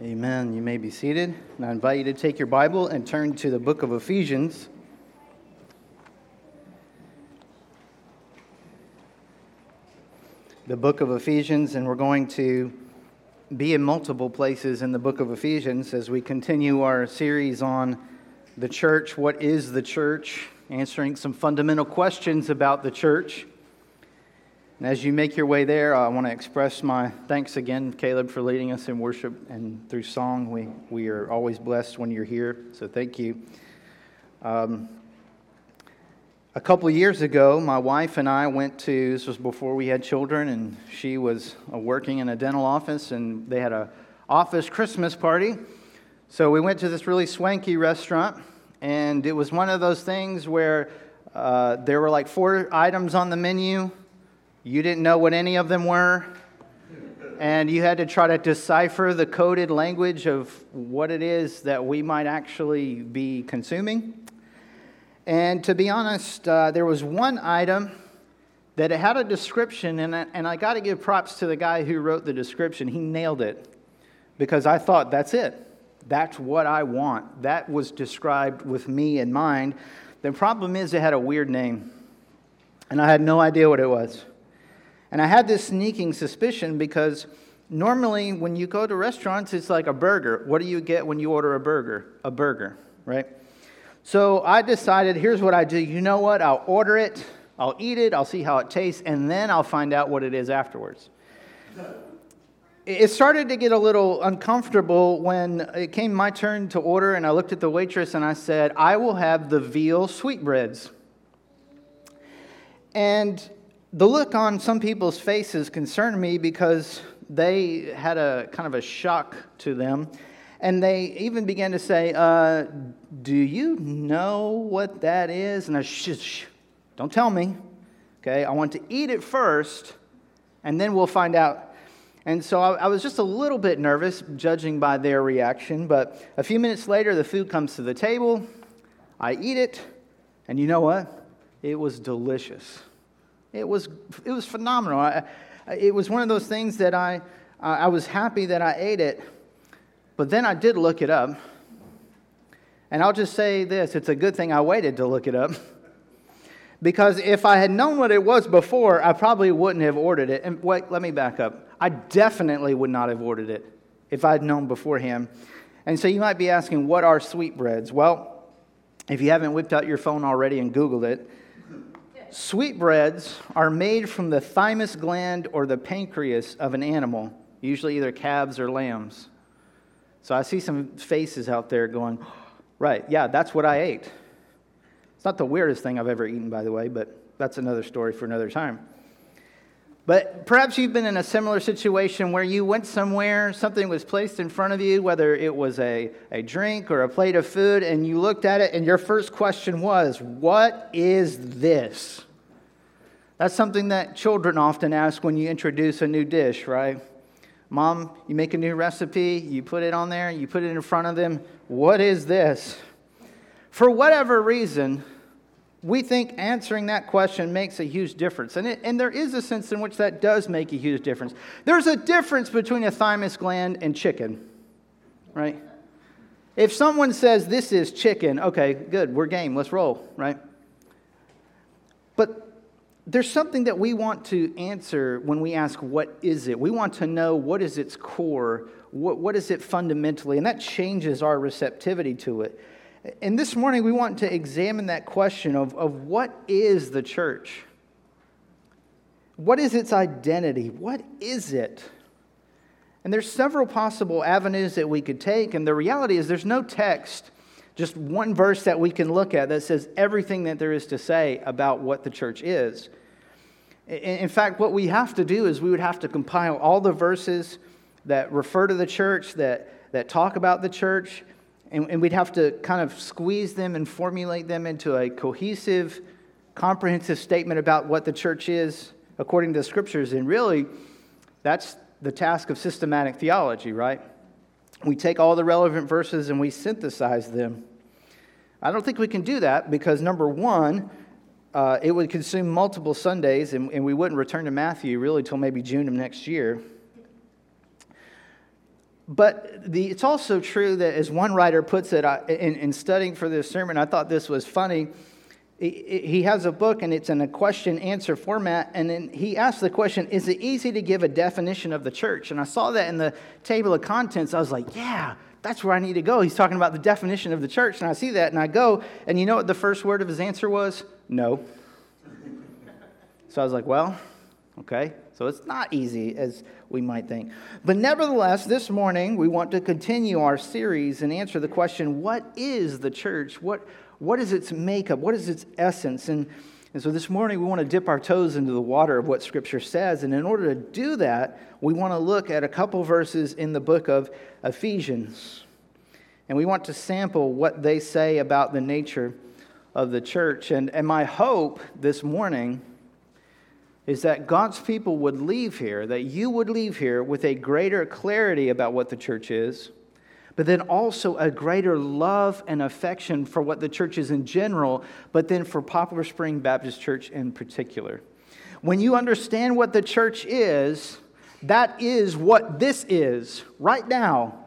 Amen. You may be seated. And I invite you to take your Bible and turn to the book of Ephesians. The book of Ephesians, and we're going to be in multiple places in the book of Ephesians as we continue our series on the church. What is the church? Answering some fundamental questions about the church. And as you make your way there, I want to express my thanks again, Caleb, for leading us in worship and through song. We, we are always blessed when you're here, so thank you. Um, a couple years ago, my wife and I went to, this was before we had children, and she was uh, working in a dental office, and they had a office Christmas party. So we went to this really swanky restaurant, and it was one of those things where uh, there were like four items on the menu you didn't know what any of them were, and you had to try to decipher the coded language of what it is that we might actually be consuming. And to be honest, uh, there was one item that it had a description, and I, and I got to give props to the guy who wrote the description. He nailed it because I thought, that's it. That's what I want. That was described with me in mind. The problem is, it had a weird name, and I had no idea what it was. And I had this sneaking suspicion because normally when you go to restaurants, it's like a burger. What do you get when you order a burger? A burger, right? So I decided here's what I do. You know what? I'll order it, I'll eat it, I'll see how it tastes, and then I'll find out what it is afterwards. It started to get a little uncomfortable when it came my turn to order, and I looked at the waitress and I said, I will have the veal sweetbreads. And the look on some people's faces concerned me because they had a kind of a shock to them. And they even began to say, uh, Do you know what that is? And I shh, shh, don't tell me. Okay, I want to eat it first, and then we'll find out. And so I, I was just a little bit nervous, judging by their reaction. But a few minutes later, the food comes to the table. I eat it, and you know what? It was delicious. It was, it was phenomenal. I, it was one of those things that I, I was happy that I ate it, but then I did look it up. And I'll just say this it's a good thing I waited to look it up. Because if I had known what it was before, I probably wouldn't have ordered it. And wait, let me back up. I definitely would not have ordered it if I'd known beforehand. And so you might be asking, what are sweetbreads? Well, if you haven't whipped out your phone already and Googled it, Sweetbreads are made from the thymus gland or the pancreas of an animal, usually either calves or lambs. So I see some faces out there going, right, yeah, that's what I ate. It's not the weirdest thing I've ever eaten, by the way, but that's another story for another time. But perhaps you've been in a similar situation where you went somewhere, something was placed in front of you, whether it was a, a drink or a plate of food, and you looked at it, and your first question was, What is this? That's something that children often ask when you introduce a new dish, right? Mom, you make a new recipe, you put it on there, you put it in front of them. What is this? For whatever reason, we think answering that question makes a huge difference. And, it, and there is a sense in which that does make a huge difference. There's a difference between a thymus gland and chicken, right? If someone says this is chicken, okay, good, we're game, let's roll, right? But there's something that we want to answer when we ask, What is it? We want to know what is its core, what, what is it fundamentally, and that changes our receptivity to it. And this morning, we want to examine that question of, of what is the church? What is its identity? What is it? And there's several possible avenues that we could take, and the reality is there's no text, just one verse that we can look at that says everything that there is to say about what the church is. In fact, what we have to do is we would have to compile all the verses that refer to the church, that, that talk about the church, and, and we'd have to kind of squeeze them and formulate them into a cohesive, comprehensive statement about what the church is according to the scriptures. And really, that's the task of systematic theology, right? We take all the relevant verses and we synthesize them. I don't think we can do that because, number one, uh, it would consume multiple Sundays, and, and we wouldn't return to Matthew really till maybe June of next year. But the, it's also true that, as one writer puts it, I, in, in studying for this sermon, I thought this was funny. He has a book and it's in a question answer format. And then he asks the question Is it easy to give a definition of the church? And I saw that in the table of contents. I was like, Yeah, that's where I need to go. He's talking about the definition of the church. And I see that and I go, and you know what the first word of his answer was? No. So I was like, Well, okay. So it's not easy as we might think. But nevertheless, this morning we want to continue our series and answer the question what is the church? What, what is its makeup? What is its essence? And, and so this morning we want to dip our toes into the water of what Scripture says. And in order to do that, we want to look at a couple verses in the book of Ephesians. And we want to sample what they say about the nature of the church. And, and my hope this morning is that God's people would leave here, that you would leave here with a greater clarity about what the church is, but then also a greater love and affection for what the church is in general, but then for Poplar Spring Baptist Church in particular. When you understand what the church is, that is what this is right now.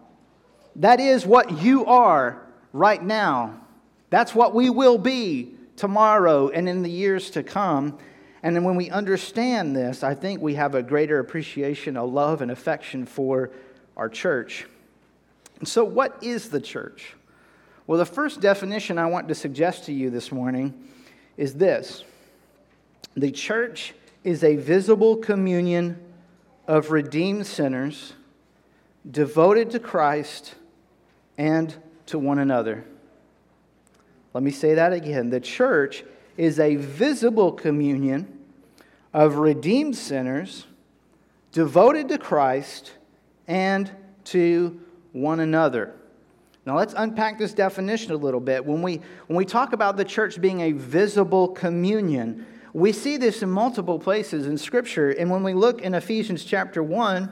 That is what you are right now. That's what we will be tomorrow and in the years to come. And then when we understand this, I think we have a greater appreciation, a love, and affection for our church. And so, what is the church? Well, the first definition I want to suggest to you this morning is this The church is a visible communion of redeemed sinners devoted to Christ and to one another. Let me say that again. The church is a visible communion of redeemed sinners devoted to Christ and to one another. Now let's unpack this definition a little bit. When we, when we talk about the church being a visible communion, we see this in multiple places in Scripture. And when we look in Ephesians chapter 1,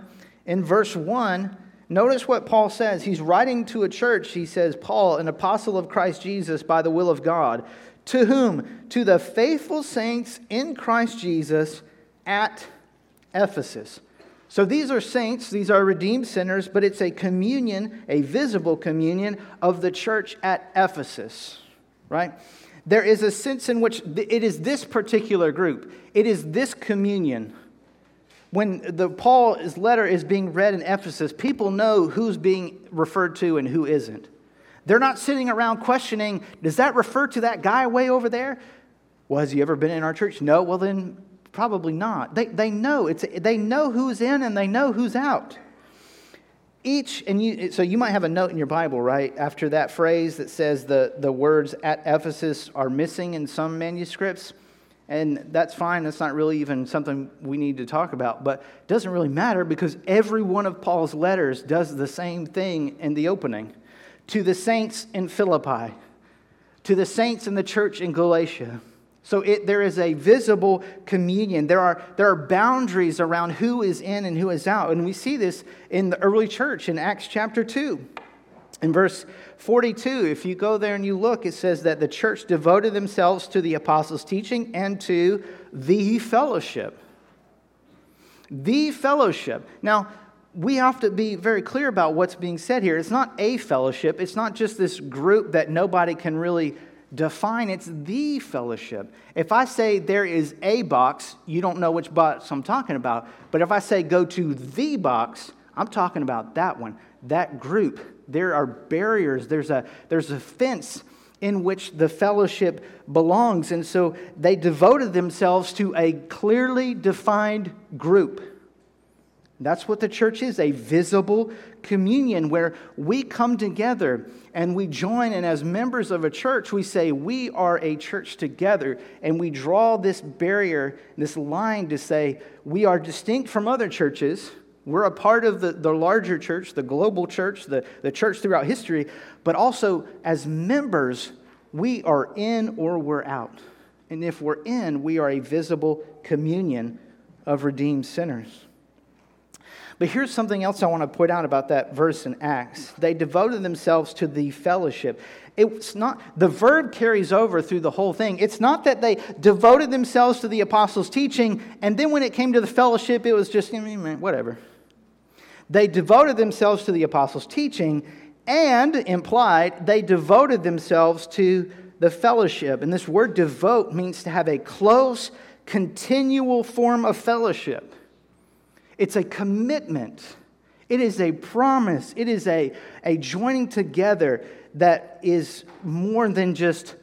in verse 1, notice what Paul says. He's writing to a church. He says, Paul, an apostle of Christ Jesus by the will of God to whom? To the faithful saints in Christ Jesus at Ephesus. So these are saints, these are redeemed sinners, but it's a communion, a visible communion of the church at Ephesus, right? There is a sense in which it is this particular group, it is this communion. When the Paul's letter is being read in Ephesus, people know who's being referred to and who isn't. They're not sitting around questioning, does that refer to that guy way over there? Well, has he ever been in our church? No. Well, then probably not. They, they know. It's, they know who's in and they know who's out. Each, and you, so you might have a note in your Bible, right, after that phrase that says the, the words at Ephesus are missing in some manuscripts. And that's fine. That's not really even something we need to talk about. But it doesn't really matter because every one of Paul's letters does the same thing in the opening to the saints in Philippi, to the saints in the church in Galatia. So it, there is a visible communion. There are, there are boundaries around who is in and who is out. And we see this in the early church in Acts chapter 2. In verse 42, if you go there and you look, it says that the church devoted themselves to the apostles' teaching and to the fellowship. The fellowship. Now, we have to be very clear about what's being said here. It's not a fellowship, it's not just this group that nobody can really define. It's the fellowship. If I say there is a box, you don't know which box I'm talking about. But if I say go to the box, I'm talking about that one, that group. There are barriers, there's a, there's a fence in which the fellowship belongs. And so they devoted themselves to a clearly defined group. That's what the church is a visible communion where we come together and we join, and as members of a church, we say, We are a church together. And we draw this barrier, this line to say, We are distinct from other churches. We're a part of the, the larger church, the global church, the, the church throughout history, but also as members, we are in or we're out. And if we're in, we are a visible communion of redeemed sinners. But here's something else I want to point out about that verse in Acts. They devoted themselves to the fellowship. It's not, the verb carries over through the whole thing. It's not that they devoted themselves to the apostles' teaching, and then when it came to the fellowship, it was just, mm, mm, mm, whatever. They devoted themselves to the apostles' teaching, and implied, they devoted themselves to the fellowship. And this word devote means to have a close, continual form of fellowship. It's a commitment, it is a promise, it is a, a joining together that is more than just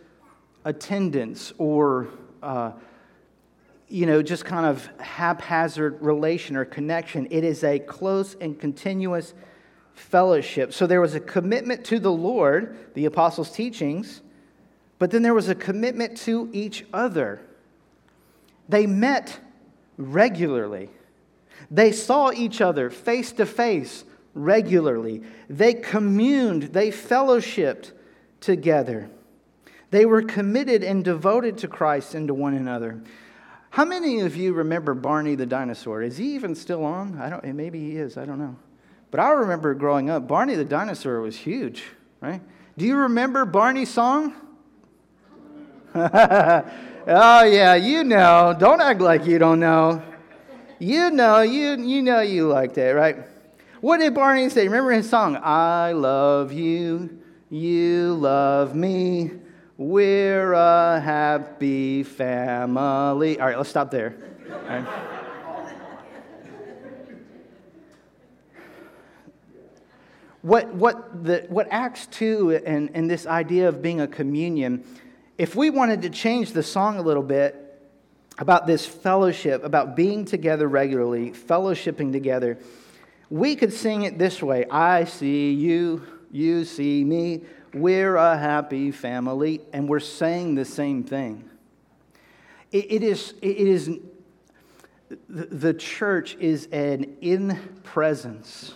attendance or. Uh, you know, just kind of haphazard relation or connection. It is a close and continuous fellowship. So there was a commitment to the Lord, the apostles' teachings, but then there was a commitment to each other. They met regularly, they saw each other face to face regularly, they communed, they fellowshipped together. They were committed and devoted to Christ and to one another. How many of you remember Barney the dinosaur? Is he even still on? I don't. Maybe he is. I don't know. But I remember growing up, Barney the dinosaur was huge, right? Do you remember Barney's song? oh yeah, you know. Don't act like you don't know. You know, you you know you liked it, right? What did Barney say? Remember his song? I love you, you love me. We're a happy family. All right, let's stop there. What, what, the, what Acts 2 and, and this idea of being a communion, if we wanted to change the song a little bit about this fellowship, about being together regularly, fellowshipping together, we could sing it this way I see you, you see me, we're a happy family, and we're saying the same thing. it, it is, it is the church is an in presence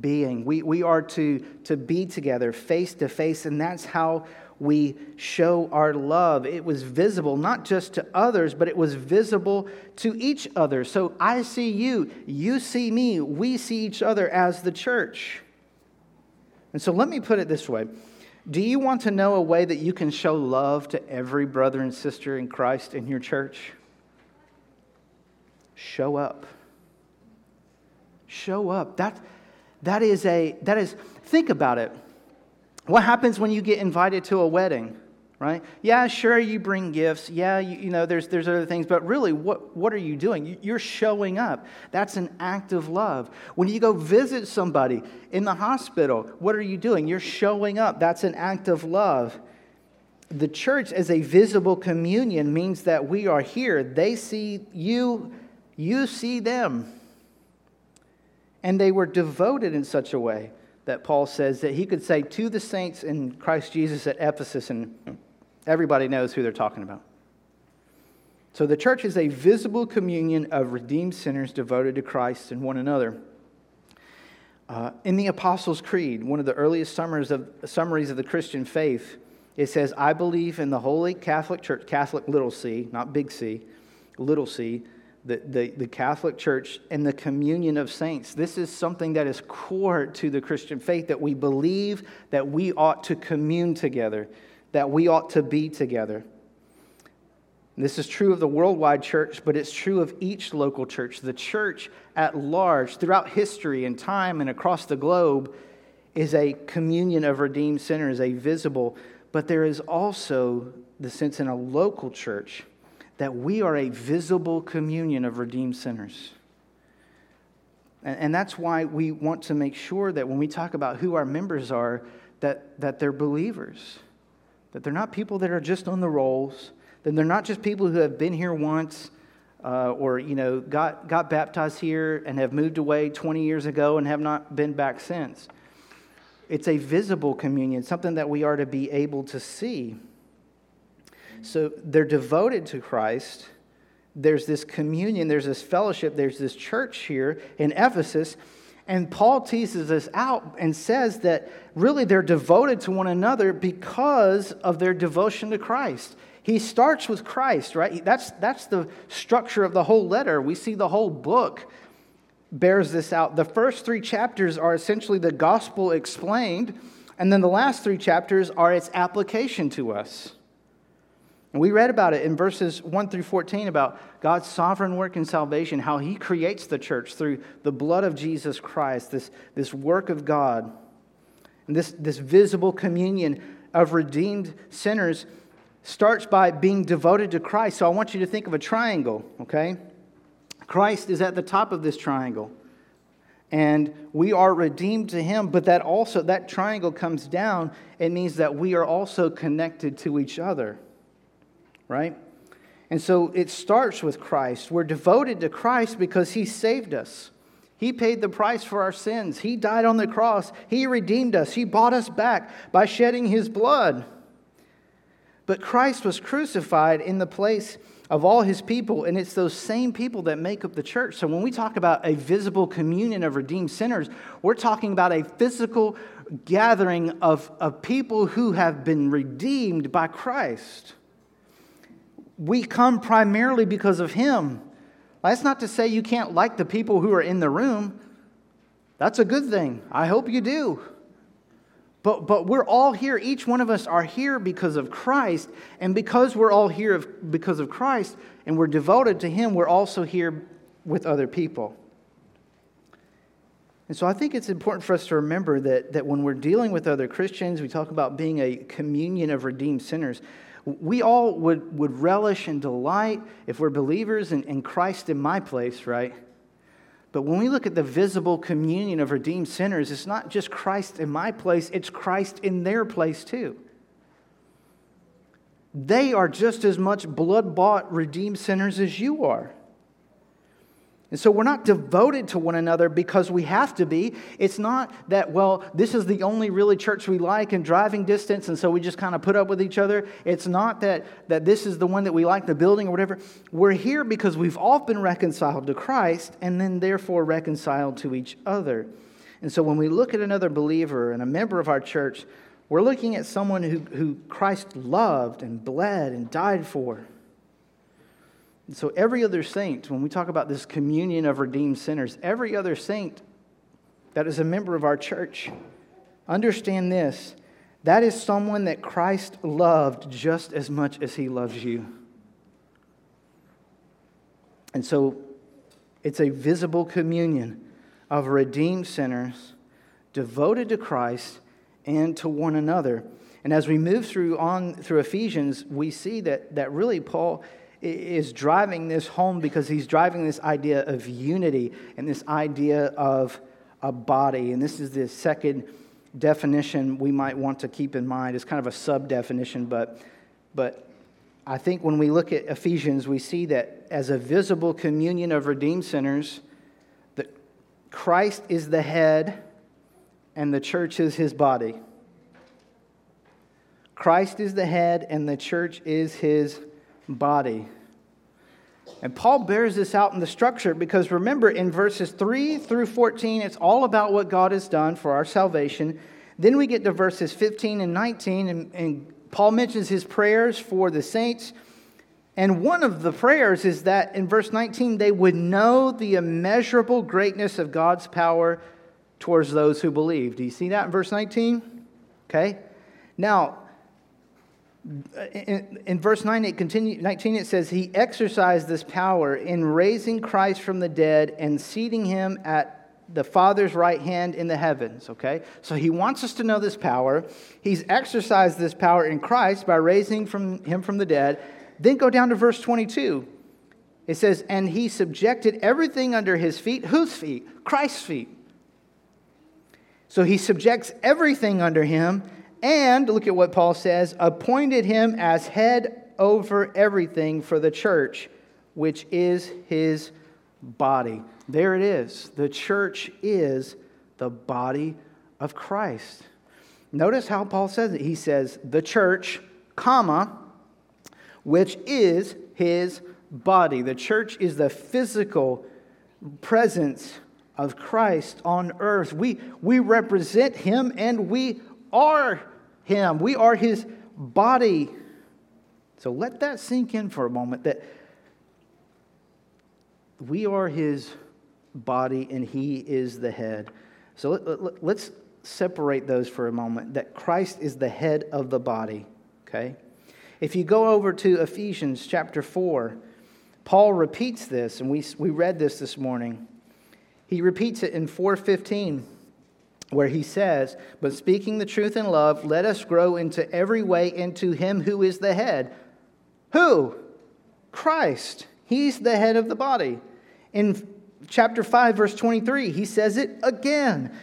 being. We, we are to, to be together face to face, and that's how we show our love. It was visible not just to others, but it was visible to each other. So I see you, you see me, we see each other as the church. And so let me put it this way Do you want to know a way that you can show love to every brother and sister in Christ in your church? Show up. Show up. That, that is a, that is, think about it. What happens when you get invited to a wedding? right? Yeah, sure, you bring gifts. Yeah, you, you, know, there's, there's other things, but really, what, what are you doing? You're showing up. That's an act of love. When you go visit somebody in the hospital, what are you doing? You're showing up. That's an act of love. The church as a visible communion means that we are here. They see you, you see them. And they were devoted in such a way that Paul says that he could say to the saints in Christ Jesus at Ephesus, and everybody knows who they're talking about. So the church is a visible communion of redeemed sinners devoted to Christ and one another. Uh, in the Apostles' Creed, one of the earliest of, summaries of the Christian faith, it says, I believe in the Holy Catholic Church, Catholic little c, not big C, little c, the, the, the, Catholic Church and the communion of saints. This is something that is core to the Christian faith that we believe that we ought to commune together, that we ought to be together. This is true of the worldwide church, but it's true of each local church. The church at large, throughout history and time and across the globe, is a communion of redeemed sinners, a visible, but there is also the sense in a local church that we are a visible communion of redeemed sinners. And, and that's why we want to make sure that when we talk about who our members are, that, that they're believers, that they're not people that are just on the rolls, that they're not just people who have been here once uh, or, you know, got, got baptized here and have moved away 20 years ago and have not been back since. It's a visible communion, something that we are to be able to see. So they're devoted to Christ. There's this communion, there's this fellowship, there's this church here in Ephesus. And Paul teases us out and says that really they're devoted to one another because of their devotion to Christ. He starts with Christ, right? That's, that's the structure of the whole letter. We see the whole book bears this out. The first three chapters are essentially the gospel explained, and then the last three chapters are its application to us. And we read about it in verses 1 through 14 about God's sovereign work in salvation, how he creates the church through the blood of Jesus Christ, this, this work of God, and this, this visible communion of redeemed sinners starts by being devoted to Christ. So I want you to think of a triangle, okay? Christ is at the top of this triangle. And we are redeemed to him, but that also, that triangle comes down. It means that we are also connected to each other right? And so it starts with Christ. We're devoted to Christ because he saved us. He paid the price for our sins. He died on the cross. He redeemed us. He bought us back by shedding his blood. But Christ was crucified in the place of all his people, and it's those same people that make up the church. So when we talk about a visible communion of redeemed sinners, we're talking about a physical gathering of, of people who have been redeemed by Christ we come primarily because of Him. That's not to say you can't like the people who are in the room. That's a good thing. I hope you do. But, but we're all here, each one of us are here because of Christ. And because we're all here because of Christ and we're devoted to Him, we're also here with other people. And so I think it's important for us to remember that, that when we're dealing with other Christians, we talk about being a communion of redeemed sinners we all would, would relish and delight if we're believers in, in Christ in my place, right? But when we look at the visible communion of redeemed sinners, it's not just Christ in my place, it's Christ in their place too. They are just as much blood bought, redeemed sinners as you are. And so we're not devoted to one another because we have to be. It's not that, well, this is the only really church we like in driving distance, and so we just kind of put up with each other. It's not that, that this is the one that we like, the building or whatever. We're here because we've all been reconciled to Christ and then therefore reconciled to each other. And so when we look at another believer and a member of our church, we're looking at someone who, who Christ loved and bled and died for. So, every other saint, when we talk about this communion of redeemed sinners, every other saint that is a member of our church, understand this that is someone that Christ loved just as much as he loves you. And so, it's a visible communion of redeemed sinners devoted to Christ and to one another. And as we move through on through Ephesians, we see that, that really Paul is driving this home because he's driving this idea of unity and this idea of a body. And this is the second definition we might want to keep in mind. It's kind of a sub definition, but, but I think when we look at Ephesians, we see that as a visible communion of redeemed sinners, that Christ is the head and the church is his body. Christ is the head and the church is his body. And Paul bears this out in the structure because remember, in verses 3 through 14, it's all about what God has done for our salvation. Then we get to verses 15 and 19, and, and Paul mentions his prayers for the saints. And one of the prayers is that in verse 19, they would know the immeasurable greatness of God's power towards those who believe. Do you see that in verse 19? Okay. Now, in, in, verse 9, it continue, 19, it says, He exercised this power in raising Christ from the dead and seating him at the Father's right hand in the heavens. Okay? So he wants us to know this power. He's exercised this power in Christ by raising from him from the dead. Then go down to verse 22. It says, And he subjected everything under his feet. Whose feet? Christ's feet. So he subjects everything under him and look at what Paul says appointed him as head over everything for the church, which is his body. There it is. The church is the body of Christ. Notice how Paul says it. He says, the church, comma, which is his body. The church is the physical presence of Christ on earth. We, we represent him and we are him. We are his body. So let that sink in for a moment that we are his body and he is the head. So let, us separate those for a moment that Christ is the head of the body, okay? If you go over to Ephesians chapter 4, Paul repeats this, and we, we read this this morning. He repeats it in 415, where he says, But speaking the truth in love, let us grow into every way into him who is the head. Who? Christ. He's the head of the body. In chapter 5, verse 23, he says it again.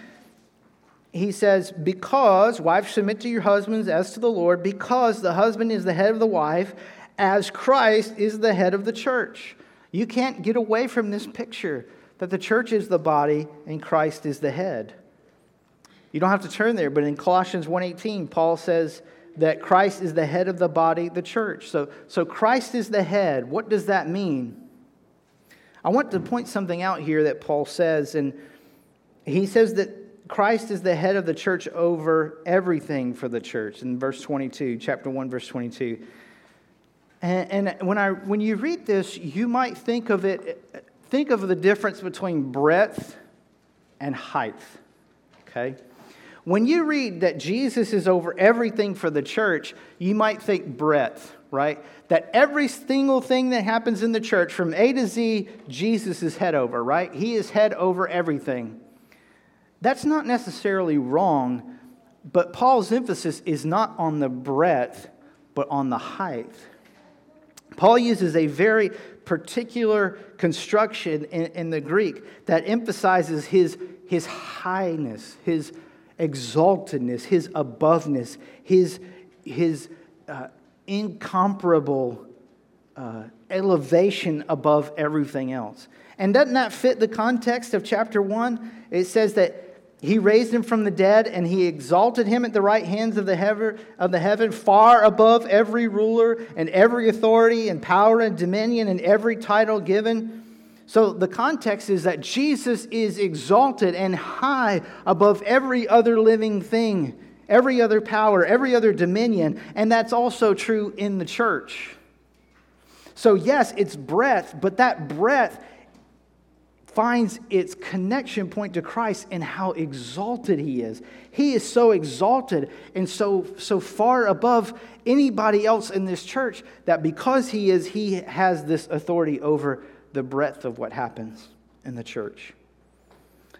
He says, Because, wives, submit to your husbands as to the Lord, because the husband is the head of the wife, as Christ is the head of the church. You can't get away from this picture that the church is the body and Christ is the head. You don't have to turn there, but in Colossians 1:18, Paul says that Christ is the head of the body, the church. So, so Christ is the head. What does that mean? I want to point something out here that Paul says, and he says that Christ is the head of the church over everything for the church in verse 22, chapter 1, verse 22. And, and when, I, when you read this, you might think of it, think of the difference between breadth and height. Okay? When you read that Jesus is over everything for the church, you might think breadth, right? That every single thing that happens in the church from A to Z, Jesus is head over, right? He is head over everything. That's not necessarily wrong, but Paul's emphasis is not on the breadth, but on the height. Paul uses a very particular construction in, in the Greek that emphasizes his, his highness, his exaltedness, his aboveness, his, his uh, incomparable uh, elevation above everything else. And doesn't that fit the context of chapter 1? It says that he raised him from the dead and he exalted him at the right hands of the, heaven, of the heaven, far above every ruler and every authority and power and dominion and every title given. So the context is that Jesus is exalted and high above every other living thing, every other power, every other dominion, and that's also true in the church. So, yes, it's breadth, but that breadth finds its connection point to Christ and how exalted he is. He is so exalted and so, so far above anybody else in this church that because he is, he has this authority over the breadth of what happens in the church.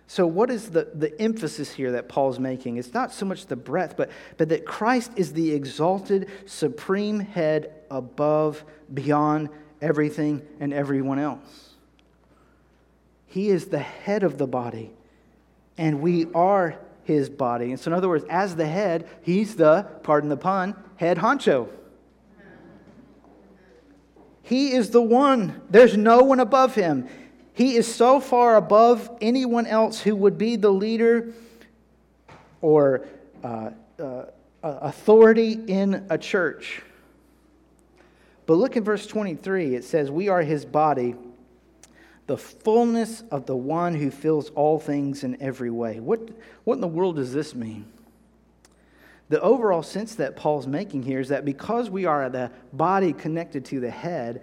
So, what is the, the emphasis here that Paul's making? It's not so much the breadth, but, but that Christ is the exalted, supreme head above, beyond everything and everyone else. He is the head of the body, and we are his body. And so, in other words, as the head, he's the, pardon the pun, head honcho. He is the one, there's no one above him. He is so far above anyone else who would be the leader or uh, uh, authority in a church. But look at verse 23. It says, We are his body the fullness of the one who fills all things in every way. What, what in the world does this mean? The overall sense that Paul's making here is that because we are the body connected to the head,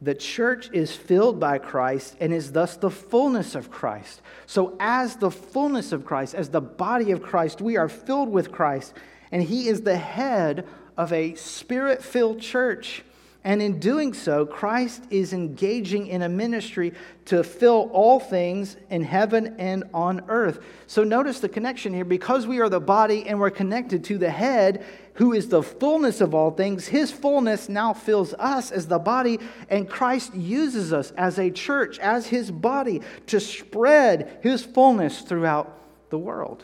the church is filled by Christ and is thus the fullness of Christ. So, as the fullness of Christ, as the body of Christ, we are filled with Christ, and He is the head of a spirit filled church and in doing so, Christ is engaging in a ministry to fill all things in heaven and on earth. So notice the connection here. Because we are the body and we're connected to the head, who is the fullness of all things, his fullness now fills us as the body, and Christ uses us as a church, as his body, to spread his fullness throughout the world.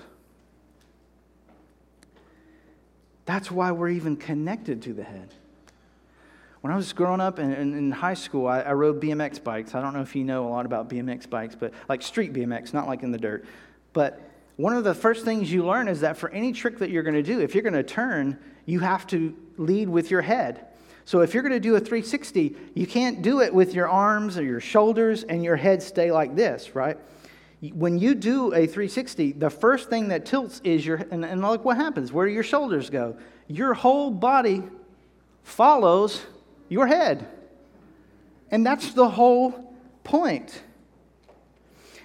That's why we're even connected to the head. When I was growing up in, in, in high school, I, I, rode BMX bikes. I don't know if you know a lot about BMX bikes, but like street BMX, not like in the dirt. But one of the first things you learn is that for any trick that you're going to do, if you're going to turn, you have to lead with your head. So if you're going to do a 360, you can't do it with your arms or your shoulders and your head stay like this, right? When you do a 360, the first thing that tilts is your, and, and look what happens, where do your shoulders go? Your whole body follows your head. And that's the whole point.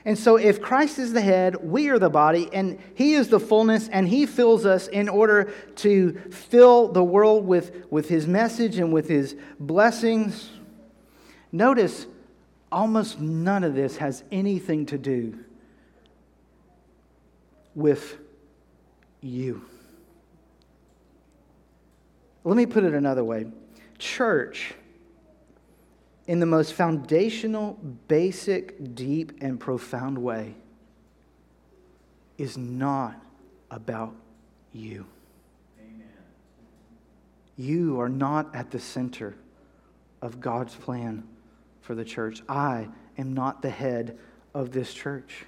And so, if Christ is the head, we are the body, and He is the fullness, and He fills us in order to fill the world with, with His message and with His blessings. Notice, almost none of this has anything to do with you. Let me put it another way church in the most foundational, basic, deep, and profound way is not about you. Amen. You are not at the center of God's plan for the church. I am not the head of this church.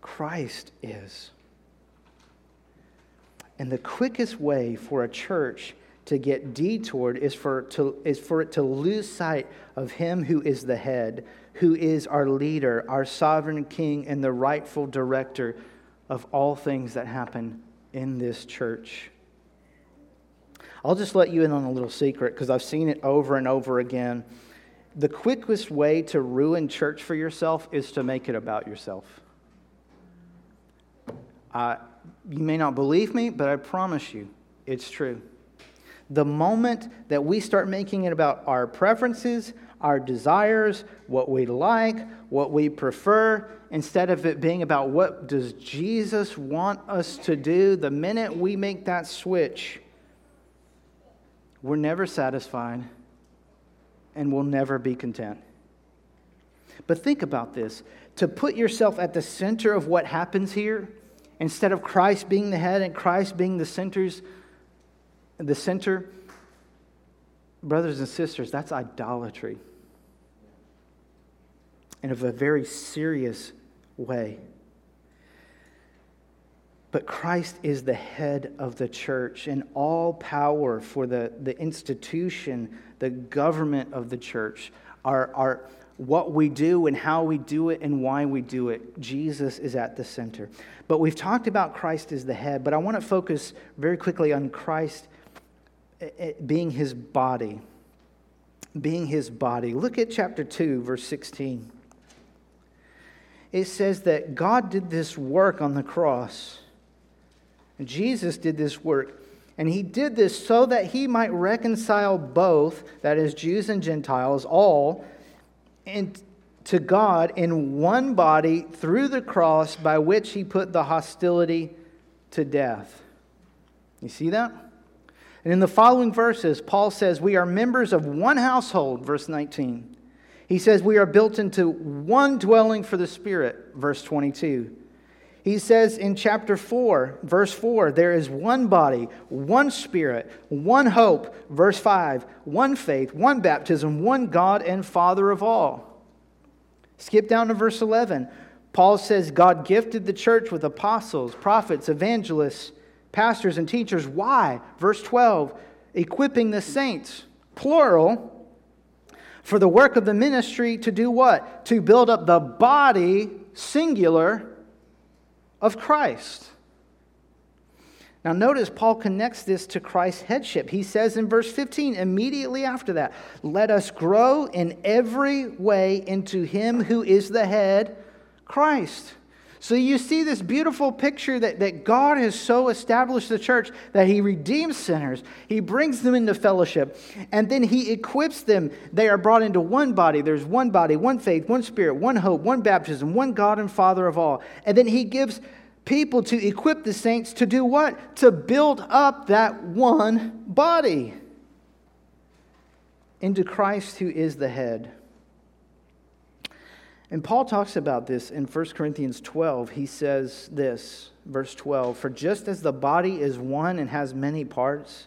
Christ is. And the quickest way for a church to get detoured is for, to, is for it to lose sight of Him who is the head, who is our leader, our sovereign king, and the rightful director of all things that happen in this church. I'll just let you in on a little secret because I've seen it over and over again. The quickest way to ruin church for yourself is to make it about yourself. Uh, you may not believe me, but I promise you it's true. The moment that we start making it about our preferences, our desires, what we like, what we prefer, instead of it being about what does Jesus want us to do, the minute we make that switch, we're never satisfied and we'll never be content. But think about this to put yourself at the center of what happens here, instead of Christ being the head and Christ being the centers the center, brothers and sisters, that's idolatry. In a very serious way. But Christ is the head of the church, and all power for the, the institution, the government of the church, are, are what we do and how we do it and why we do it. Jesus is at the center. But we've talked about Christ as the head, but I want to focus very quickly on Christ Eh, eh, being his body. Being his body. Look at chapter 2, verse 16. It says that God did this work on the cross. Jesus did this work. And he did this so that he might reconcile both, that is, Jews and Gentiles, all, and to God in one body through the cross by which he put the hostility to death. You see that? And in the following verses, Paul says, We are members of one household, verse 19. He says, We are built into one dwelling for the Spirit, verse 22. He says in chapter 4, verse 4, there is one body, one Spirit, one hope, verse 5, one faith, one baptism, one God and Father of all. Skip down to verse 11. Paul says, God gifted the church with apostles, prophets, evangelists, pastors and teachers. Why? Verse 12, equipping the saints, plural, for the work of the ministry to do what? To build up the body, singular, of Christ. Now, notice Paul connects this to Christ's headship. He says in verse 15, immediately after that, let us grow in every way into him who is the head, Christ. So you see this beautiful picture that, that God has so established the church that He redeems sinners, He brings them into fellowship, and then He equips them. They are brought into one body. There's one body, one faith, one spirit, one hope, one baptism, one God and Father of all. And then He gives people to equip the saints to do what? To build up that one body into Christ who is the head. And Paul talks about this in 1 Corinthians 12. He says this, verse 12 For just as the body is one and has many parts,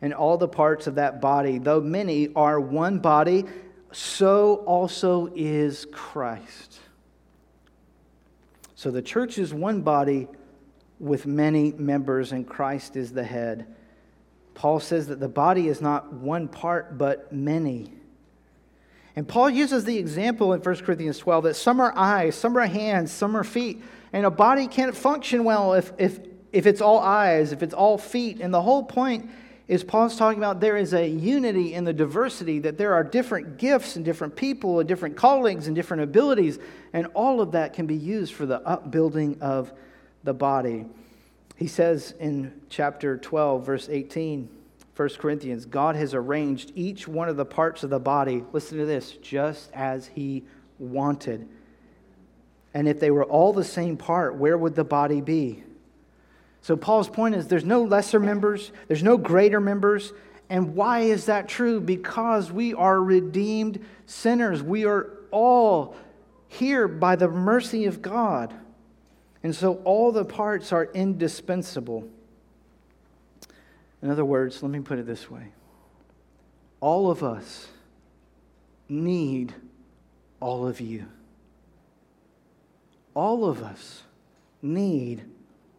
and all the parts of that body, though many, are one body, so also is Christ. So the church is one body with many members, and Christ is the head. Paul says that the body is not one part, but many. And Paul uses the example in 1 Corinthians 12 that some are eyes, some are hands, some are feet. And a body can't function well if, if, if it's all eyes, if it's all feet. And the whole point is Paul's talking about there is a unity in the diversity, that there are different gifts and different people and different callings and different abilities, and all of that can be used for the upbuilding of the body. He says in chapter 12, verse 18, 1 Corinthians, God has arranged each one of the parts of the body, listen to this, just as He wanted. And if they were all the same part, where would the body be? So, Paul's point is there's no lesser members, there's no greater members. And why is that true? Because we are redeemed sinners. We are all here by the mercy of God. And so all the parts are indispensable. In other words, let me put it this way all of us need all of you. All of us need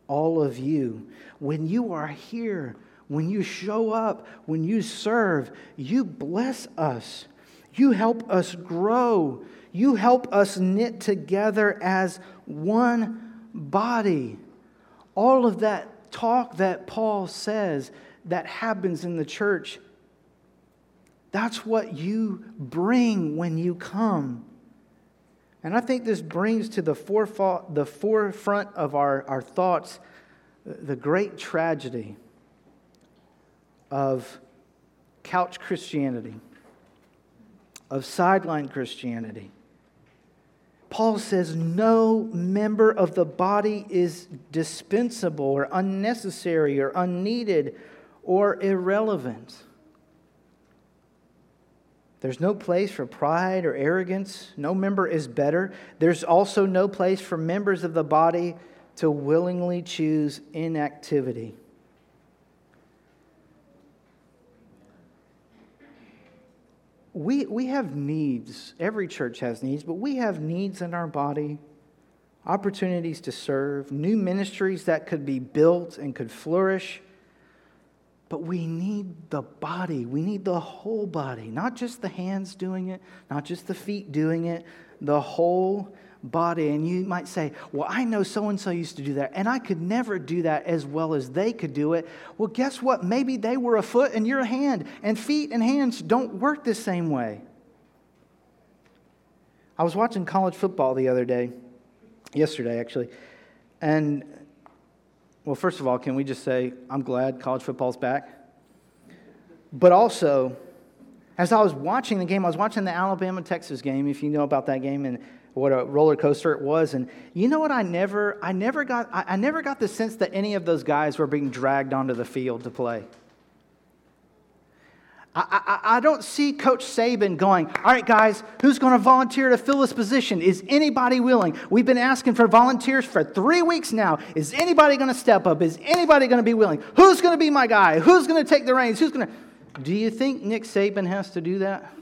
all of you. When you are here, when you show up, when you serve, you bless us. You help us grow. You help us knit together as one body. All of that talk that Paul says that happens in the church, that's what you bring when you come. And I think this brings to the, the forefront of our, our thoughts uh, the great tragedy of couch Christianity, of sideline Christianity. Paul says no member of the body is dispensable or unnecessary or unneeded or irrelevant. There's no place for pride or arrogance. No member is better. There's also no place for members of the body to willingly choose inactivity. We, we have needs. Every church has needs, but we have needs in our body, opportunities to serve, new ministries that could be built and could flourish. But we need the body. We need the whole body, not just the hands doing it, not just the feet doing it, the whole body. And you might say, Well, I know so and so used to do that, and I could never do that as well as they could do it. Well, guess what? Maybe they were a foot and you're a hand, and feet and hands don't work the same way. I was watching college football the other day, yesterday actually, and well, first of all, can we just say, I'm glad college football's back? But also, as I was watching the game, I was watching the Alabama Texas game, if you know about that game and what a roller coaster it was. And you know what? I never, I never got, I, I never got the sense that any of those guys were being dragged onto the field to play. I, I, I, don't see Coach Saban going, all right, guys, who's going to volunteer to fill this position? Is anybody willing? We've been asking for volunteers for three weeks now. Is anybody going to step up? Is anybody going to be willing? Who's going to be my guy? Who's going to take the reins? Who's going to. Do you think Nick Saban has to do that?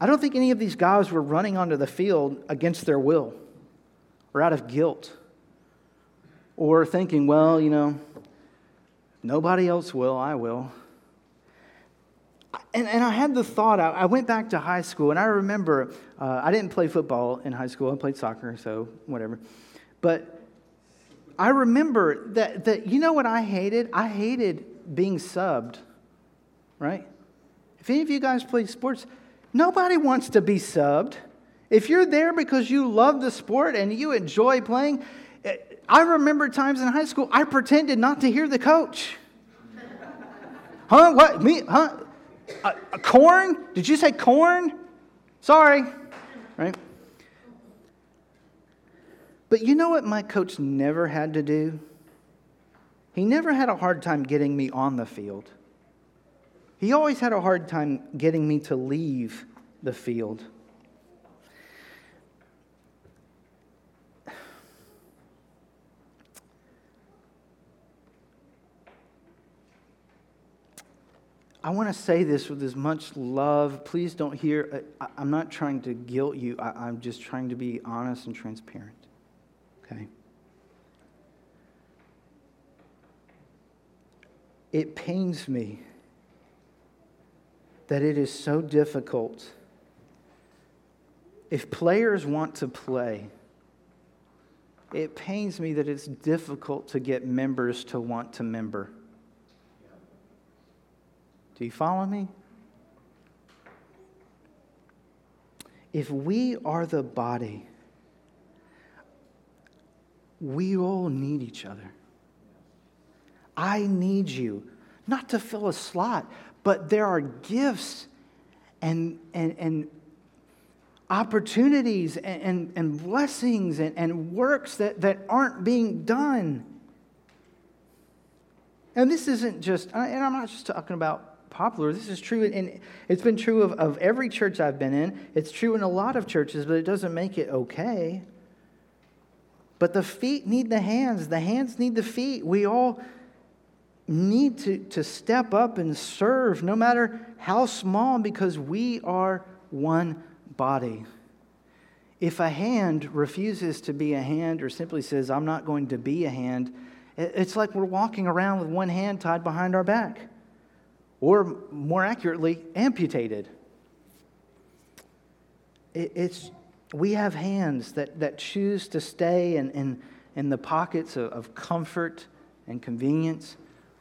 I don't think any of these guys were running onto the field against their will or out of guilt or thinking, well, you know, Nobody else will, I will. And, and I had the thought, I, I went back to high school, and I remember uh, I didn't play football in high school, I played soccer, so whatever. But I remember that, that you know what I hated? I hated being subbed, right? If any of you guys play sports, nobody wants to be subbed. If you're there because you love the sport and you enjoy playing, I remember times in high school I pretended not to hear the coach. huh? What? Me? Huh? A, a corn? Did you say corn? Sorry. Right? But you know what my coach never had to do? He never had a hard time getting me on the field. He always had a hard time getting me to leave the field. I want to say this with as much love. Please don't hear, uh, I, am not trying to guilt you. I, I'm just trying to be honest and transparent. Okay? It pains me that it is so difficult. If players want to play, it pains me that it's difficult to get members to want to member. Do you follow me? If we are the body, we all need each other. I need you, not to fill a slot, but there are gifts and, and, and opportunities and, and, and blessings and, and works that, that aren't being done. And this isn't just, and I'm not just talking about Poplar. This is true, and it's been true of, of every church I've been in. It's true in a lot of churches, but it doesn't make it okay. But the feet need the hands, the hands need the feet. We all need to, to step up and serve, no matter how small, because we are one body. If a hand refuses to be a hand or simply says, I'm not going to be a hand, it's like we're walking around with one hand tied behind our back, or more accurately, amputated. It's, we have hands that, that choose to stay in, in, in the pockets of, of comfort and convenience.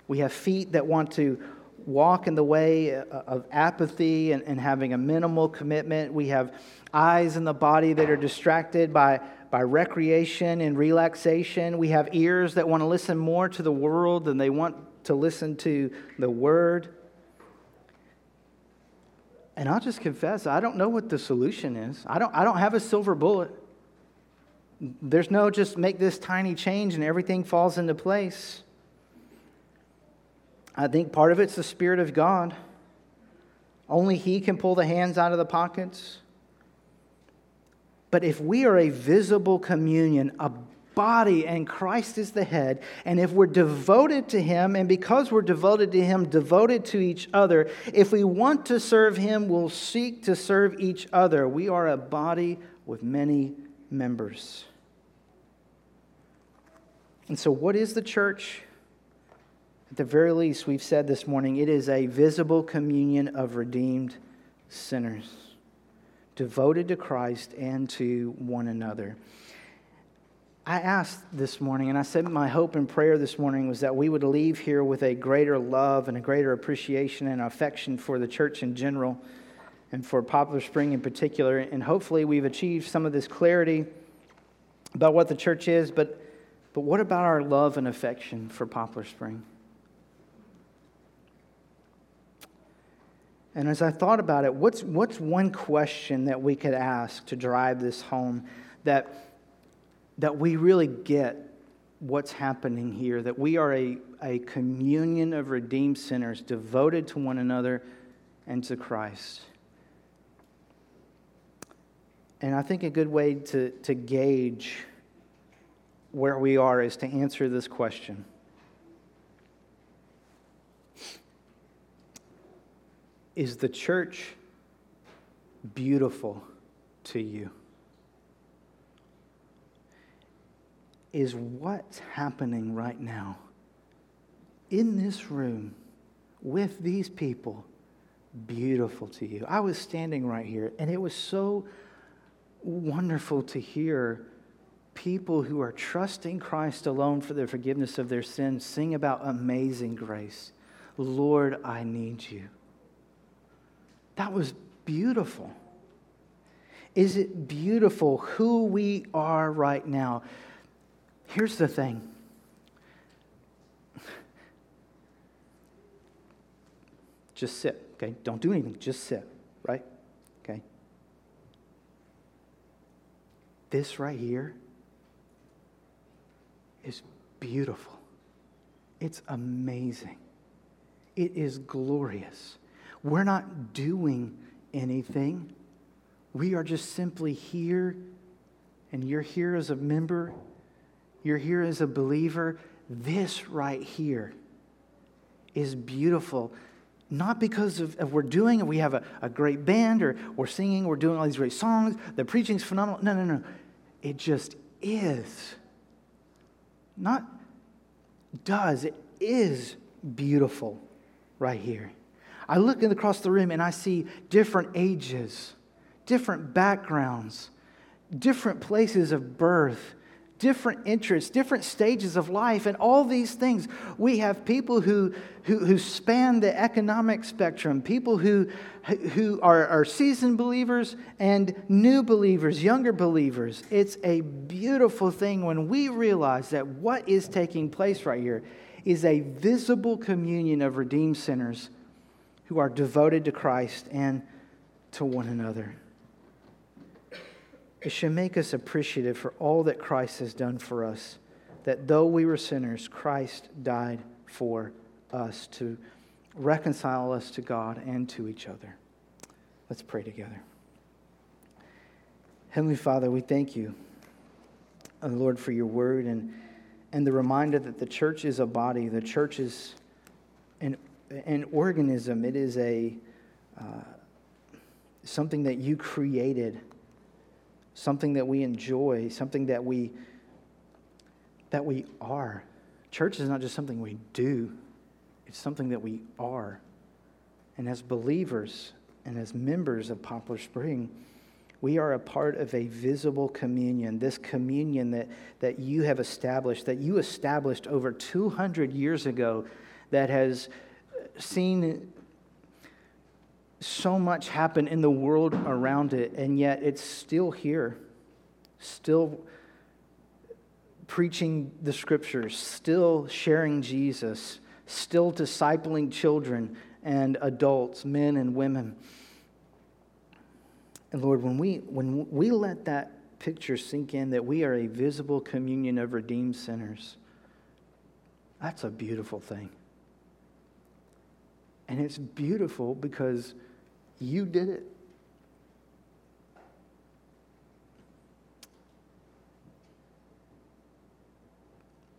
We have feet that want to walk in the way uh, of apathy and, and having a minimal commitment. We have eyes in the body that are distracted by, by recreation and relaxation. We have ears that want to listen more to the world than they want to listen to the word. And I'll just confess, I don't know what the solution is. I don't, I don't have a silver bullet. There's no just make this tiny change and everything falls into place. I think part of it's the Spirit of God. Only He can pull the hands out of the pockets. But if we are a visible communion, a body, and Christ is the head, and if we're devoted to Him, and because we're devoted to Him, devoted to each other, if we want to serve Him, we'll seek to serve each other. We are a body with many members. And so, what is the church? At the very least, we've said this morning, it is a visible communion of redeemed sinners, devoted to Christ and to one another. I asked this morning, and I said my hope and prayer this morning was that we would leave here with a greater love and a greater appreciation and affection for the church in general and for Poplar Spring in particular. And hopefully, we've achieved some of this clarity about what the church is, but, but what about our love and affection for Poplar Spring? And as I thought about it, what's, what's one question that we could ask to drive this home that, that we really get what's happening here? That we are a, a communion of redeemed sinners devoted to one another and to Christ. And I think a good way to, to gauge where we are is to answer this question Is the church beautiful to you? Is what's happening right now in this room with these people beautiful to you? I was standing right here, and it was so wonderful to hear people who are trusting Christ alone for the forgiveness of their sins sing about amazing grace. Lord, I need you. That was beautiful. Is it beautiful who we are right now? Here's the thing. Just sit, okay? Don't do anything, just sit, right? Okay? This right here is beautiful. It's amazing. It is glorious. We're not doing anything. We are just simply here, and you're here as a member, you're here as a believer. This right here is beautiful. Not because of, of we're doing it, we have a, a great band, or we're singing, we're doing all these great songs, the preaching's phenomenal. No, no, no. It just is. Not does, it is beautiful right here. I look across the room and I see different ages, different backgrounds, different places of birth, different interests, different stages of life, and all these things. We have people who, who, who span the economic spectrum, people who, who are, are seasoned believers and new believers, younger believers. It's a beautiful thing when we realize that what is taking place right here is a visible communion of redeemed sinners who are devoted to Christ and to one another. It should make us appreciative for all that Christ has done for us. That though we were sinners, Christ died for us to reconcile us to God and to each other. Let's pray together. Heavenly Father, we thank you, uh, Lord, for your word and, and the reminder that the church is a body, the church is an, an organism, it is a, uh, something that you created something that we enjoy, something that we that we are. Church is not just something we do, it's something that we are. And as believers and as members of Poplar Spring, we are a part of a visible communion, this communion that, that you have established, that you established over 200 years ago, that has seen so much happened in the world around it, and yet it's still here, still preaching the scriptures, still sharing Jesus, still discipling children and adults, men and women. And Lord, when we, when we let that picture sink in that we are a visible communion of redeemed sinners, that's a beautiful thing. And it's beautiful because you did it.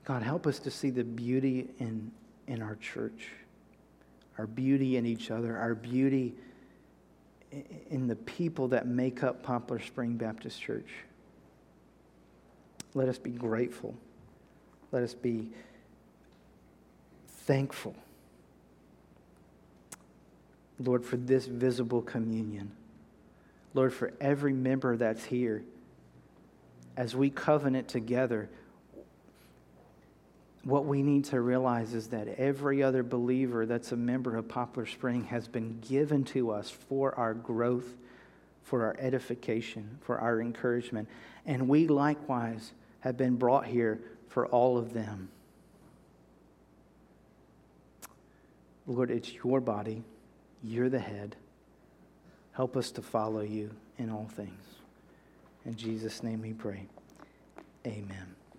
God, help us to see the beauty in, in our church, our beauty in each other, our beauty in the people that make up Poplar Spring Baptist Church. Let us be grateful. Let us be thankful Lord, for this visible communion. Lord, for every member that's here, as we covenant together, what we need to realize is that every other believer that's a member of Poplar Spring has been given to us for our growth, for our edification, for our encouragement. And we likewise have been brought here for all of them. Lord, it's your body. You're the head. Help us to follow you in all things. In Jesus' name we pray. Amen.